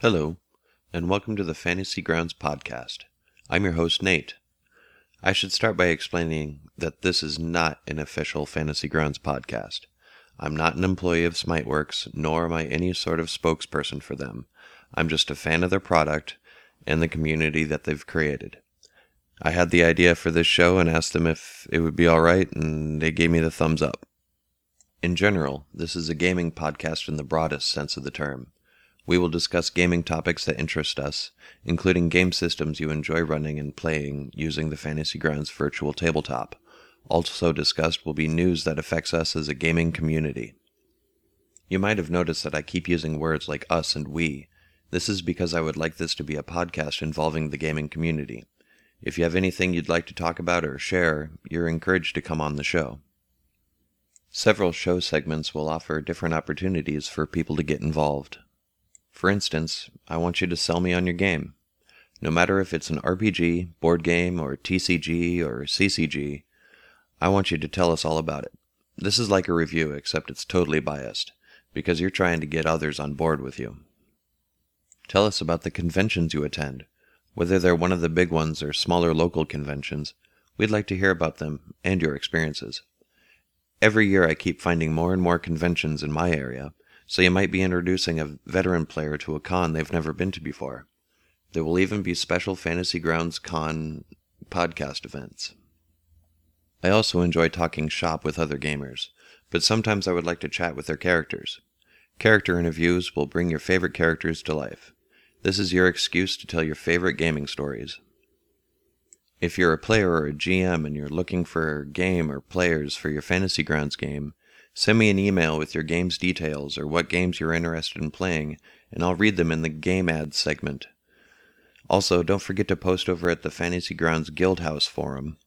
Hello, and welcome to the Fantasy Grounds podcast. I'm your host, Nate. I should start by explaining that this is not an official Fantasy Grounds podcast. I'm not an employee of Smiteworks, nor am I any sort of spokesperson for them. I'm just a fan of their product and the community that they've created. I had the idea for this show and asked them if it would be alright, and they gave me the thumbs up. In general, this is a gaming podcast in the broadest sense of the term. We will discuss gaming topics that interest us, including game systems you enjoy running and playing using the Fantasy Grounds virtual tabletop. Also discussed will be news that affects us as a gaming community. You might have noticed that I keep using words like us and we. This is because I would like this to be a podcast involving the gaming community. If you have anything you'd like to talk about or share, you're encouraged to come on the show. Several show segments will offer different opportunities for people to get involved. For instance, I want you to sell me on your game. No matter if it's an RPG, board game, or TCG, or CCG, I want you to tell us all about it. This is like a review, except it's totally biased, because you're trying to get others on board with you. Tell us about the conventions you attend. Whether they're one of the big ones or smaller local conventions, we'd like to hear about them and your experiences. Every year I keep finding more and more conventions in my area, so you might be introducing a veteran player to a con they've never been to before. There will even be special Fantasy Grounds Con podcast events. I also enjoy talking shop with other gamers, but sometimes I would like to chat with their characters. Character interviews will bring your favorite characters to life. This is your excuse to tell your favorite gaming stories. If you're a player or a GM and you're looking for a game or players for your Fantasy Grounds game, send me an email with your game's details or what games you're interested in playing, and I'll read them in the game ads segment. Also, don't forget to post over at the Fantasy Grounds Guildhouse forum.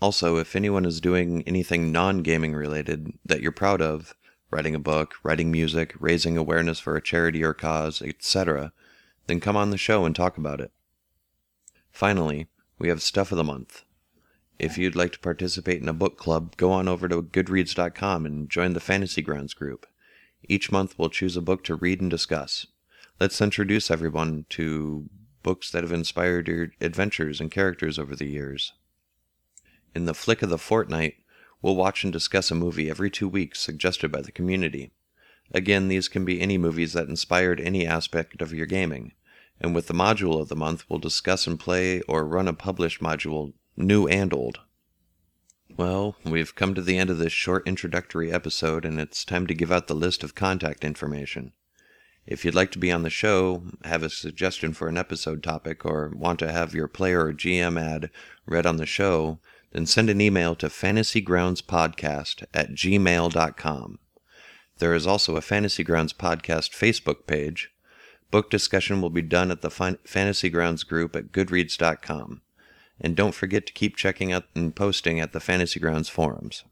Also, if anyone is doing anything non gaming related that you're proud of, writing a book, writing music, raising awareness for a charity or cause, etc., then come on the show and talk about it. Finally, we have Stuff of the Month. If you'd like to participate in a book club, go on over to goodreads.com and join the Fantasy Grounds group. Each month we'll choose a book to read and discuss. Let's introduce everyone to books that have inspired your adventures and characters over the years. In the flick of the fortnight, we'll watch and discuss a movie every two weeks suggested by the community. Again, these can be any movies that inspired any aspect of your gaming and with the module of the month, we'll discuss and play or run a published module, new and old. Well, we've come to the end of this short introductory episode, and it's time to give out the list of contact information. If you'd like to be on the show, have a suggestion for an episode topic, or want to have your player or GM ad read on the show, then send an email to fantasygroundspodcast at gmail.com. There is also a Fantasy Grounds Podcast Facebook page, Book discussion will be done at the Fantasy Grounds group at goodreads.com. And don't forget to keep checking out and posting at the Fantasy Grounds forums.